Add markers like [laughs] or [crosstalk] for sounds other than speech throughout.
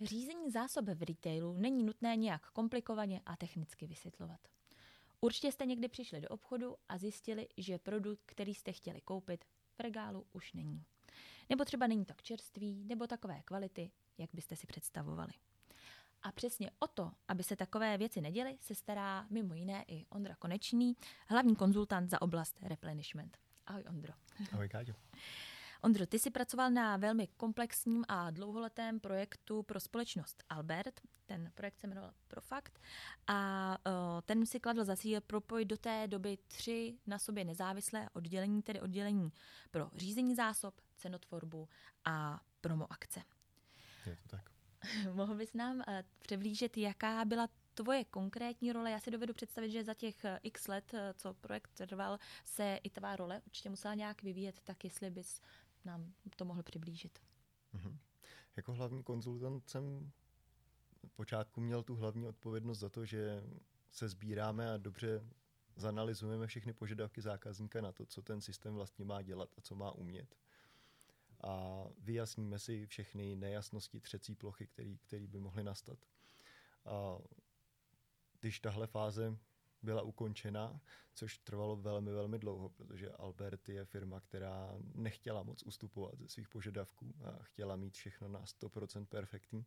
Řízení zásob v retailu není nutné nějak komplikovaně a technicky vysvětlovat. Určitě jste někdy přišli do obchodu a zjistili, že produkt, který jste chtěli koupit, v regálu už není. Nebo třeba není tak čerstvý, nebo takové kvality, jak byste si představovali. A přesně o to, aby se takové věci neděly, se stará mimo jiné i Ondra Konečný, hlavní konzultant za oblast replenishment. Ahoj Ondro. Ahoj Káťo. Ondro, ty jsi pracoval na velmi komplexním a dlouholetém projektu pro společnost Albert. Ten projekt se jmenoval Profakt a ten si kladl za cíl propojit do té doby tři na sobě nezávislé oddělení, tedy oddělení pro řízení zásob, cenotvorbu a promo akce. Je to tak. [laughs] Mohl bys nám uh, přiblížit, jaká byla tvoje konkrétní role, já si dovedu představit, že za těch x let, co projekt trval, se i tvá role určitě musela nějak vyvíjet, tak jestli bys nám to mohl přiblížit. Mm-hmm. Jako hlavní konzultant jsem počátku měl tu hlavní odpovědnost za to, že se sbíráme a dobře zanalizujeme všechny požadavky zákazníka na to, co ten systém vlastně má dělat a co má umět. A vyjasníme si všechny nejasnosti třecí plochy, které by mohly nastat. A když tahle fáze byla ukončena, což trvalo velmi, velmi dlouho, protože Albert je firma, která nechtěla moc ustupovat ze svých požadavků a chtěla mít všechno na 100% perfektní,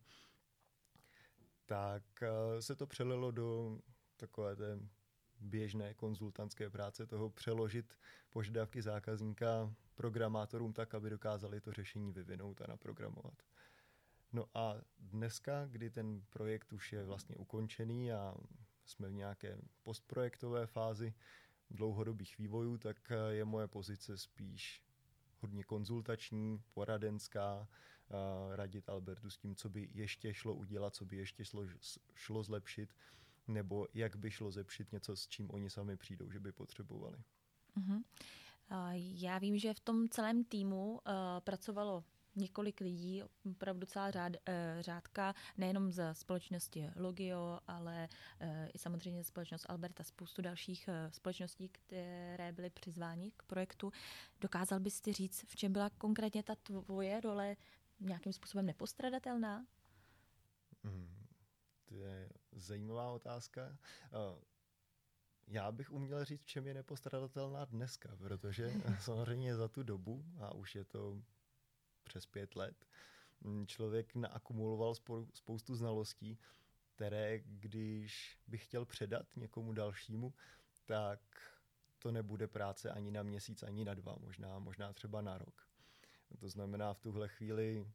tak eh, se to přelilo do takové té běžné konzultantské práce, toho přeložit požadavky zákazníka programátorům tak, aby dokázali to řešení vyvinout a naprogramovat. No a dneska, kdy ten projekt už je vlastně ukončený a jsme v nějaké postprojektové fázi dlouhodobých vývojů, tak eh, je moje pozice spíš hodně konzultační, poradenská, eh, radit Albertu s tím, co by ještě šlo udělat, co by ještě šlo, šlo zlepšit, nebo jak by šlo zlepšit něco, s čím oni sami přijdou, že by potřebovali. Uh-huh. Já vím, že v tom celém týmu uh, pracovalo několik lidí, opravdu celá řád, eh, řádka, nejenom ze společnosti Logio, ale eh, i samozřejmě společnost Alberta, spoustu dalších eh, společností, které byly přizváni k projektu. Dokázal bys ty říct, v čem byla konkrétně ta tvoje role nějakým způsobem nepostradatelná? Hmm, to je zajímavá otázka. Já bych uměl říct, v čem je nepostradatelná dneska, protože [laughs] samozřejmě za tu dobu, a už je to přes pět let, mm, člověk naakumuloval spoustu znalostí, které když bych chtěl předat někomu dalšímu, tak to nebude práce ani na měsíc, ani na dva, možná, možná třeba na rok. To znamená, v tuhle chvíli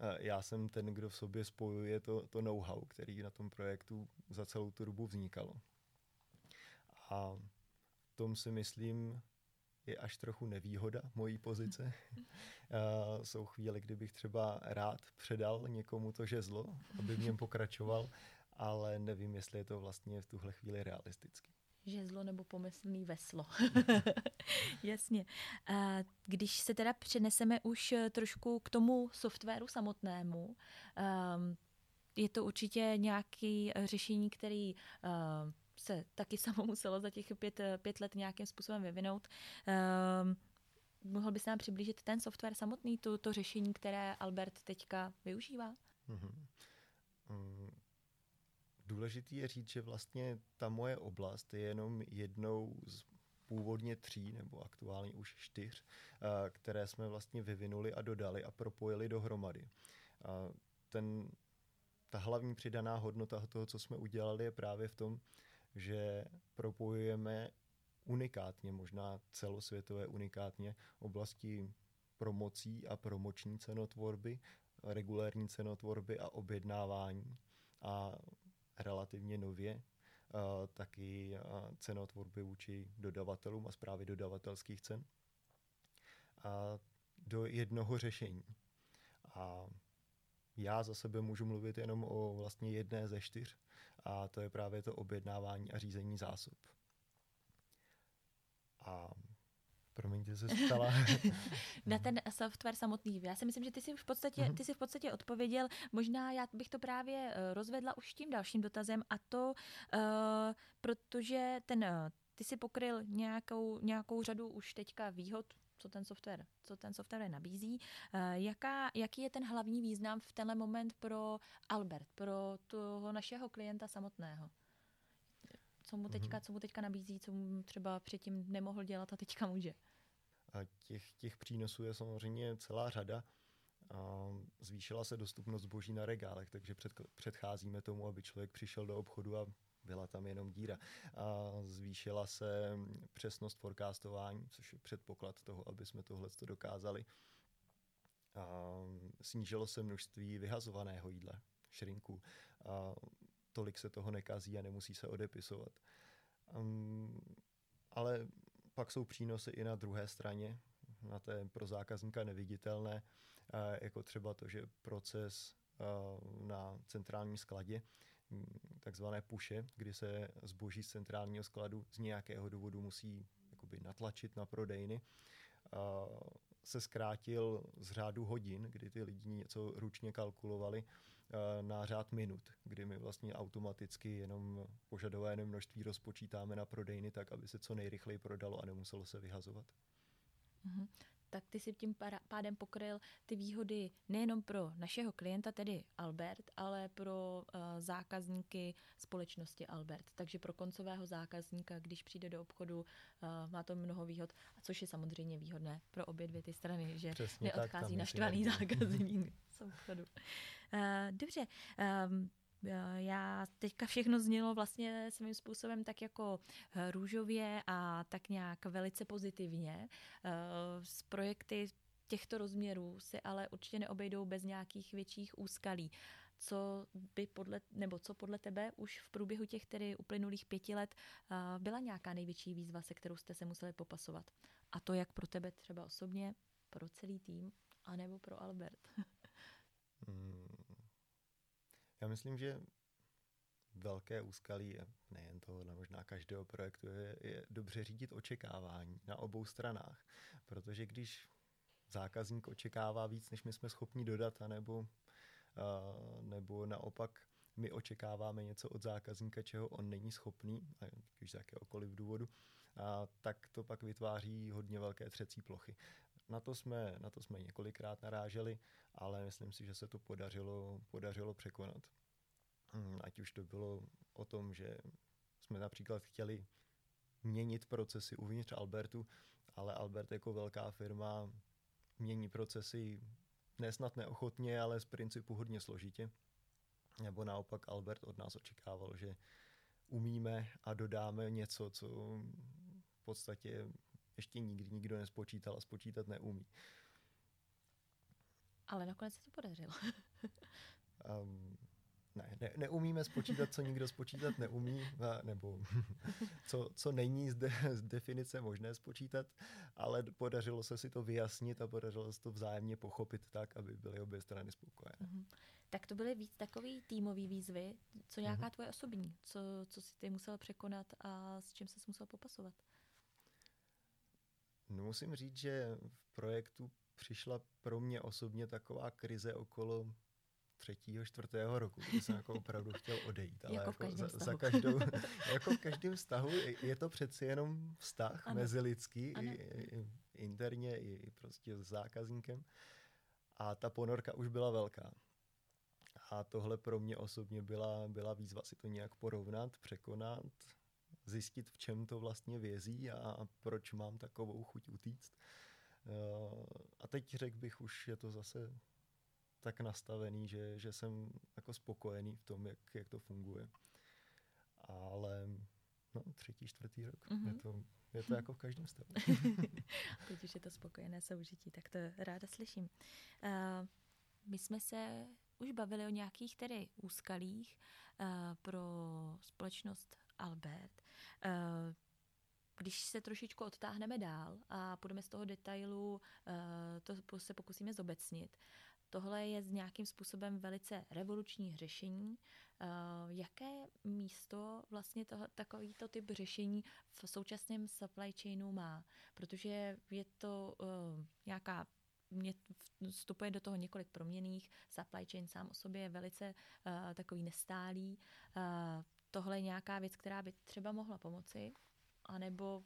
eh, já jsem ten, kdo v sobě spojuje to, to know-how, který na tom projektu za celou tu dobu vznikalo. A tom si myslím, je až trochu nevýhoda mojí pozice. Uh, [laughs] jsou chvíle, kdybych třeba rád předal někomu to žezlo, aby v něm pokračoval, ale nevím, jestli je to vlastně v tuhle chvíli realistický. Žezlo nebo pomyslný veslo. [laughs] Jasně. A když se teda přeneseme už trošku k tomu softwaru samotnému, um, je to určitě nějaké řešení, který uh, se taky [laughs] samo muselo za těch pět, pět let nějakým způsobem vyvinout. Um, mohl bys nám přiblížit ten software samotný, to, to řešení, které Albert teďka využívá? Mm-hmm. Důležitý je říct, že vlastně ta moje oblast je jenom jednou z původně tří nebo aktuálně už čtyř, eh, které jsme vlastně vyvinuli a dodali a propojili dohromady. Ten, ta hlavní přidaná hodnota toho, co jsme udělali, je právě v tom, že propojujeme unikátně, možná celosvětové unikátně, oblasti promocí a promoční cenotvorby, regulérní cenotvorby a objednávání a relativně nově taky cenotvorby vůči dodavatelům a zprávy dodavatelských cen a do jednoho řešení. A já za sebe můžu mluvit jenom o vlastně jedné ze čtyř a to je právě to objednávání a řízení zásob. A promiňte, se stala. [laughs] Na ten software samotný. Já si myslím, že ty si v podstatě, mhm. ty si v podstatě odpověděl. Možná já bych to právě eh, rozvedla už tím dalším dotazem a to, uh, protože ten, uh, ty si pokryl nějakou, nějakou řadu už teďka výhod co ten software, co ten software nabízí. Jaká, jaký je ten hlavní význam v tenhle moment pro Albert, pro toho našeho klienta samotného? Co mu teďka, mhm. co mu teďka nabízí, co mu třeba předtím nemohl dělat a teďka může? A těch, těch přínosů je samozřejmě celá řada. A zvýšila se dostupnost zboží na regálech, takže před, předcházíme tomu, aby člověk přišel do obchodu a byla tam jenom díra. A zvýšila se přesnost forecastování, což je předpoklad toho, aby jsme tohle dokázali. A snížilo se množství vyhazovaného jídla, šrinku. A tolik se toho nekazí a nemusí se odepisovat. Um, ale pak jsou přínosy i na druhé straně, na té pro zákazníka neviditelné, jako třeba to, že proces na centrálním skladě, takzvané puše, kdy se zboží z centrálního skladu z nějakého důvodu musí jakoby natlačit na prodejny, se zkrátil z řádu hodin, kdy ty lidi něco ručně kalkulovali, na řád minut, kdy my vlastně automaticky jenom požadované množství rozpočítáme na prodejny tak, aby se co nejrychleji prodalo a nemuselo se vyhazovat. Tak ty si tím pádem pokryl ty výhody nejenom pro našeho klienta, tedy Albert, ale pro uh, zákazníky společnosti Albert. Takže pro koncového zákazníka, když přijde do obchodu, uh, má to mnoho výhod, a což je samozřejmě výhodné pro obě dvě ty strany, že Přesně neodchází tak, naštvaný [laughs] zákazník z obchodu. Uh, dobře, um, já teďka všechno znělo vlastně svým způsobem tak jako eh, růžově a tak nějak velice pozitivně. Z eh, projekty těchto rozměrů se ale určitě neobejdou bez nějakých větších úskalí. Co by podle, nebo co podle tebe už v průběhu těch tedy uplynulých pěti let byla nějaká největší výzva, se kterou jste se museli popasovat? A to jak pro tebe třeba osobně, pro celý tým, anebo pro Albert? [laughs] Já myslím, že velké úskalí, nejen toho, ale možná každého projektu, je, je dobře řídit očekávání na obou stranách. Protože když zákazník očekává víc, než my jsme schopni dodat, anebo, uh, nebo naopak my očekáváme něco od zákazníka, čeho on není schopný, když z jakéhokoliv důvodu, a tak to pak vytváří hodně velké třecí plochy. Na to jsme, na to jsme několikrát naráželi, ale myslím si, že se to podařilo, podařilo překonat. Hmm, ať už to bylo o tom, že jsme například chtěli měnit procesy uvnitř Albertu, ale Albert jako velká firma mění procesy nesnad neochotně, ale z principu hodně složitě. Nebo naopak Albert od nás očekával, že umíme a dodáme něco, co v podstatě ještě nikdy nikdo nespočítal a spočítat neumí. Ale nakonec se to podařilo. um, [laughs] ne, ne, neumíme spočítat, co nikdo spočítat neumí, nebo [laughs] co, co není z, de, z definice možné spočítat, ale podařilo se si to vyjasnit a podařilo se to vzájemně pochopit tak, aby byly obě strany spokojené. Mm-hmm. Tak to byly víc takový týmový výzvy, co nějaká mm-hmm. tvoje osobní, co, co si ty musel překonat a s čím se musel popasovat? No musím říct, že v projektu přišla pro mě osobně taková krize okolo třetího, čtvrtého roku, kdy jsem jako opravdu chtěl odejít. Ale jako, jako za, za každou, [laughs] jako v každém vztahu je to přeci jenom vztah ano. mezilidský, ano. I, i, interně, i prostě s zákazníkem. A ta ponorka už byla velká. A tohle pro mě osobně byla, byla výzva si to nějak porovnat, překonat, zjistit, v čem to vlastně vězí a proč mám takovou chuť utíct. Eh, a teď řekl bych, už je to zase tak nastavený, že, že jsem jako spokojený v tom, jak, jak to funguje. Ale no, třetí, čtvrtý rok, mm-hmm. je, to, je to jako v každém stavu. [laughs] Teď už je to spokojené soužití, tak to ráda slyším. Uh, my jsme se už bavili o nějakých tedy úskalích uh, pro společnost Albert. Uh, když se trošičku odtáhneme dál a půjdeme z toho detailu, to se pokusíme zobecnit, Tohle je s nějakým způsobem velice revoluční řešení. Uh, jaké místo vlastně to, takovýto typ řešení v současném supply chainu má? Protože je to nějaká mě vstupuje do toho několik proměných. Supply chain sám o sobě je velice uh, takový nestálý. Uh, tohle je nějaká věc, která by třeba mohla pomoci, anebo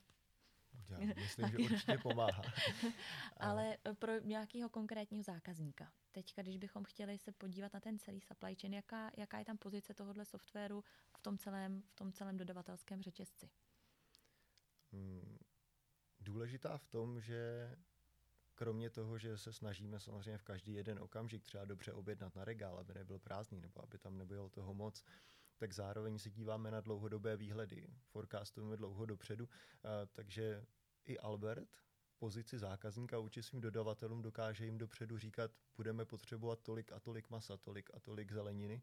Já myslím, že [laughs] určitě pomáhá. [laughs] Ale pro nějakého konkrétního zákazníka. Teďka, když bychom chtěli se podívat na ten celý supply chain, jaká, jaká je tam pozice tohohle softwaru v tom celém, v tom celém dodavatelském řetězci? Hmm, důležitá v tom, že kromě toho, že se snažíme samozřejmě v každý jeden okamžik třeba dobře objednat na regál, aby nebyl prázdný nebo aby tam nebylo toho moc, tak zároveň se díváme na dlouhodobé výhledy. Forecastujeme dlouho dopředu, takže i Albert pozici zákazníka vůči svým dodavatelům dokáže jim dopředu říkat, budeme potřebovat tolik a tolik masa, tolik a tolik zeleniny,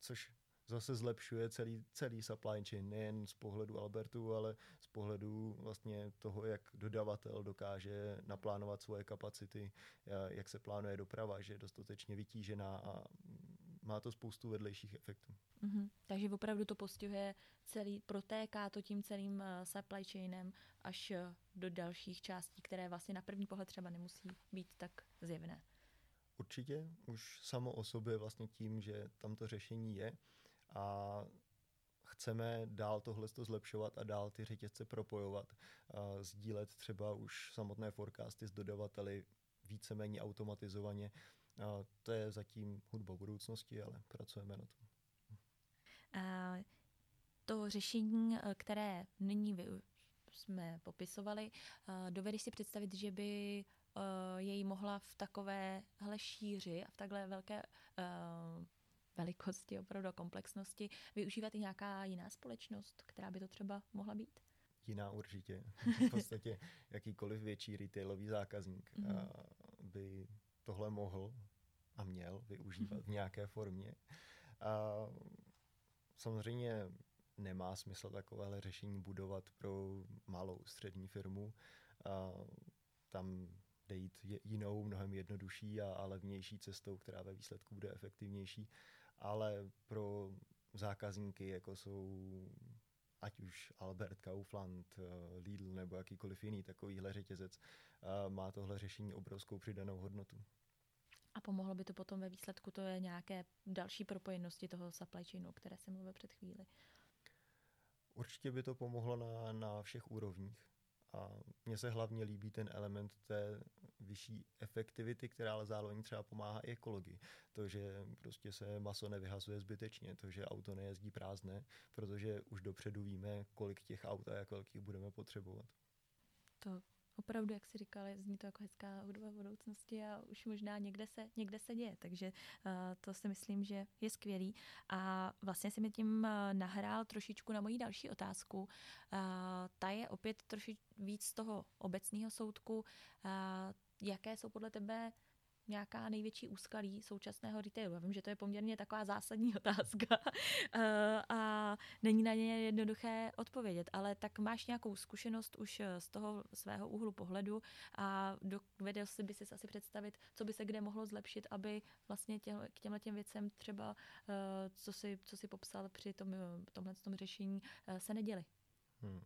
což zase zlepšuje celý, celý supply chain, nejen z pohledu Albertu, ale z pohledu vlastně toho, jak dodavatel dokáže naplánovat svoje kapacity, jak se plánuje doprava, že je dostatečně vytížená a má to spoustu vedlejších efektů. Mm-hmm. Takže opravdu to postihuje celý, protéká to tím celým uh, supply chainem až uh, do dalších částí, které vlastně na první pohled třeba nemusí být tak zjevné. Určitě, už samo o sobě vlastně tím, že tam to řešení je a chceme dál tohle zlepšovat a dál ty řetězce propojovat, a sdílet třeba už samotné forecasty s dodavateli víceméně automatizovaně, a to je zatím hudba budoucnosti, ale pracujeme na tom. A to řešení, které nyní vy jsme popisovali, dovedeš si představit, že by jej mohla v takovéhle šíři a v takhle velké velikosti, opravdu komplexnosti využívat i nějaká jiná společnost, která by to třeba mohla být? Jiná určitě. [laughs] V podstatě jakýkoliv větší retailový zákazník mm-hmm. by tohle mohl a měl využívat v nějaké formě. A samozřejmě nemá smysl takovéhle řešení budovat pro malou střední firmu. A tam jde jít jinou, mnohem jednodušší a, a levnější cestou, která ve výsledku bude efektivnější. Ale pro zákazníky, jako jsou ať už Albert Kaufland, Lidl nebo jakýkoliv jiný takovýhle řetězec, má tohle řešení obrovskou přidanou hodnotu. A pomohlo by to potom ve výsledku, to je nějaké další propojenosti toho supply chainu, o které jsem mluvil před chvíli. Určitě by to pomohlo na, na všech úrovních. A mně se hlavně líbí ten element té vyšší efektivity, která ale zároveň třeba pomáhá i ekologii. To, že prostě se maso nevyhazuje zbytečně, to, že auto nejezdí prázdné, protože už dopředu víme, kolik těch aut a jak velkých budeme potřebovat. To opravdu, jak si říkal, zní to jako hezká hudba budoucnosti a už možná někde se, někde se děje, takže uh, to si myslím, že je skvělý. A vlastně si mi tím uh, nahrál trošičku na moji další otázku. Uh, ta je opět trošičku víc z toho obecného soudku. Uh, jaké jsou podle tebe nějaká největší úskalí současného retailu? Já vím, že to je poměrně taková zásadní [laughs] otázka eh, a není na ně jednoduché odpovědět, ale tak máš nějakou zkušenost už eh, z toho svého úhlu pohledu a dovedl si by si asi představit, co by se kde mohlo zlepšit, aby vlastně tě, k těmhle těm věcem třeba, eh, co si, co si popsal při tom, tomhle tom řešení, se neděli. Hmm.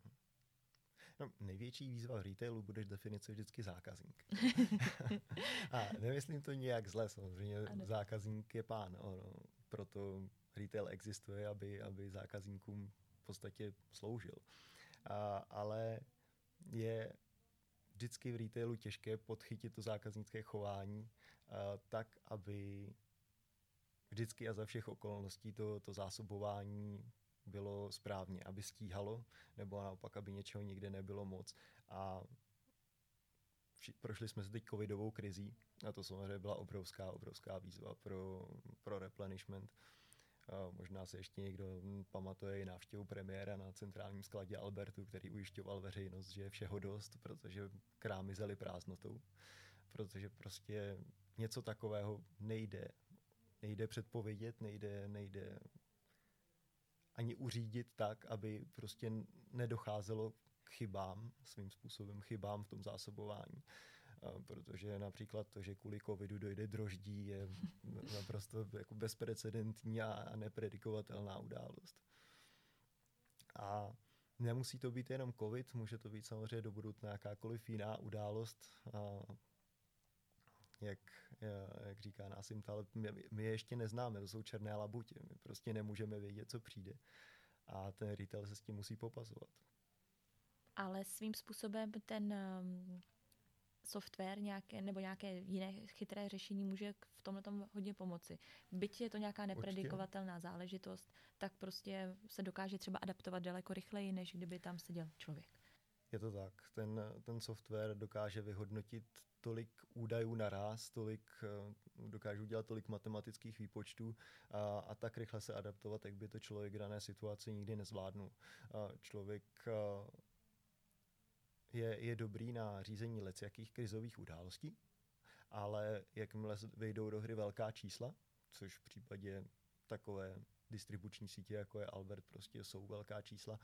No, největší výzva v retailu bude definice vždycky zákazník. [laughs] a nemyslím to nějak zle, samozřejmě ano. zákazník je pán, ono, proto retail existuje, aby, aby zákazníkům v podstatě sloužil. A, ale je vždycky v retailu těžké podchytit to zákaznické chování a, tak, aby vždycky a za všech okolností to, to zásobování bylo správně, aby stíhalo, nebo naopak, aby něčeho nikde nebylo moc. A prošli jsme se teď covidovou krizí a to samozřejmě byla obrovská, obrovská výzva pro, pro replenishment. Možná se ještě někdo pamatuje i návštěvu premiéra na centrálním skladě Albertu, který ujišťoval veřejnost, že je všeho dost, protože krámy zely prázdnotou. Protože prostě něco takového nejde. Nejde předpovědět, nejde, nejde ani uřídit tak, aby prostě nedocházelo k chybám, svým způsobem chybám v tom zásobování. Protože například to, že kvůli covidu dojde droždí, je [laughs] naprosto jako bezprecedentní a nepredikovatelná událost. A nemusí to být jenom covid, může to být samozřejmě do budoucna jakákoliv jiná událost, jak, jak říká Násim Taleb, my, my je ještě neznáme, to jsou černé labutě, my prostě nemůžeme vědět, co přijde a ten retail se s tím musí popasovat. ale svým způsobem ten um, software nějaké, nebo nějaké jiné chytré řešení může v tomhle tom hodně pomoci. Byť je to nějaká nepredikovatelná Určitě. záležitost, tak prostě se dokáže třeba adaptovat daleko rychleji, než kdyby tam seděl člověk. Je to tak. Ten, ten software dokáže vyhodnotit tolik údajů naraz, tolik, eh, dokáže udělat tolik matematických výpočtů a, a tak rychle se adaptovat, jak by to člověk v dané situaci nikdy nezvládnul. A člověk eh, je, je dobrý na řízení jakých krizových událostí, ale jakmile vejdou do hry velká čísla, což v případě takové distribuční sítě, jako je Albert, prostě jsou velká čísla,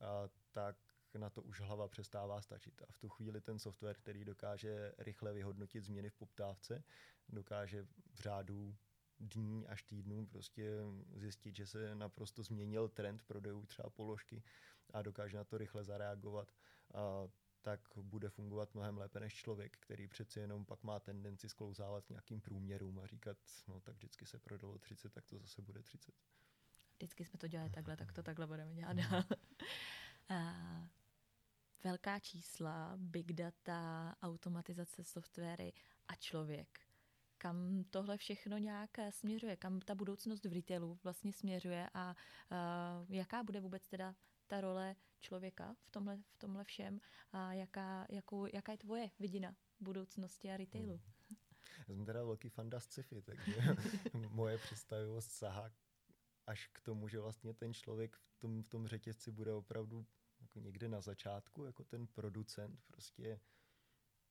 a, tak na to už hlava přestává stačit. A v tu chvíli ten software, který dokáže rychle vyhodnotit změny v poptávce, dokáže v řádu dní až týdnů prostě zjistit, že se naprosto změnil trend prodejů třeba položky a dokáže na to rychle zareagovat, a tak bude fungovat mnohem lépe než člověk, který přeci jenom pak má tendenci sklouzávat k nějakým průměrům a říkat, no tak vždycky se prodalo 30, tak to zase bude 30. Vždycky jsme to dělali takhle, tak to takhle budeme dělat dál. [laughs] Uh, velká čísla, big data, automatizace softwary a člověk. Kam tohle všechno nějak směřuje, kam ta budoucnost v retailu vlastně směřuje a uh, jaká bude vůbec teda ta role člověka v tomhle, v tomhle všem a jaká, jakou, jaká je tvoje vidina budoucnosti a retailu? Hmm. Já jsem teda velký fanda sci-fi, takže [laughs] moje představivost sahá až k tomu, že vlastně ten člověk v tom, v tom řetězci bude opravdu jako někde na začátku, jako ten producent prostě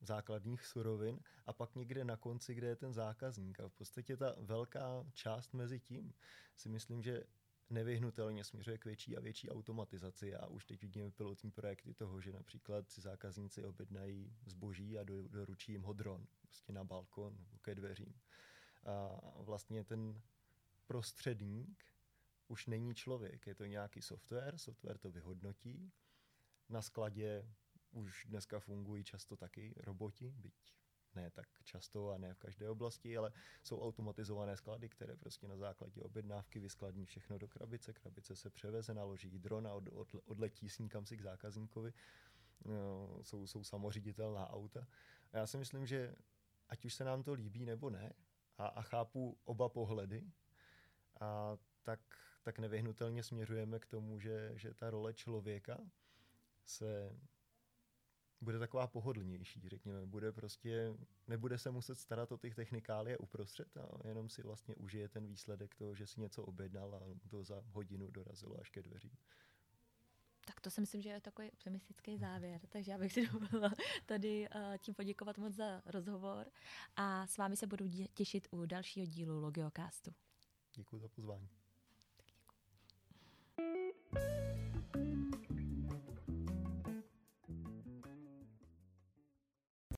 základních surovin a pak někde na konci, kde je ten zákazník. A v podstatě ta velká část mezi tím si myslím, že nevyhnutelně směřuje k větší a větší automatizaci a už teď vidíme pilotní projekty toho, že například si zákazníci objednají zboží a doručí jim ho dron prostě na balkon nebo ke dveřím. A vlastně ten prostředník už není člověk, je to nějaký software, software to vyhodnotí. Na skladě už dneska fungují často taky roboti, byť ne tak často a ne v každé oblasti, ale jsou automatizované sklady, které prostě na základě objednávky vyskladní všechno do krabice, krabice se převeze, naloží dron a od, od, odletí s někam si k zákazníkovi. No, jsou, jsou samoředitelná auta. A já si myslím, že ať už se nám to líbí nebo ne, a, a chápu oba pohledy, a tak, tak nevyhnutelně směřujeme k tomu, že, že ta role člověka se bude taková pohodlnější, řekněme. Bude prostě, nebude se muset starat o těch technikálie uprostřed a jenom si vlastně užije ten výsledek toho, že si něco objednal a to za hodinu dorazilo až ke dveřím. Tak to si myslím, že je takový optimistický závěr, takže já bych si [laughs] dovolila tady uh, tím poděkovat moc za rozhovor a s vámi se budu těšit u dalšího dílu Logiocastu. Děkuji za pozvání. Tak děkuji.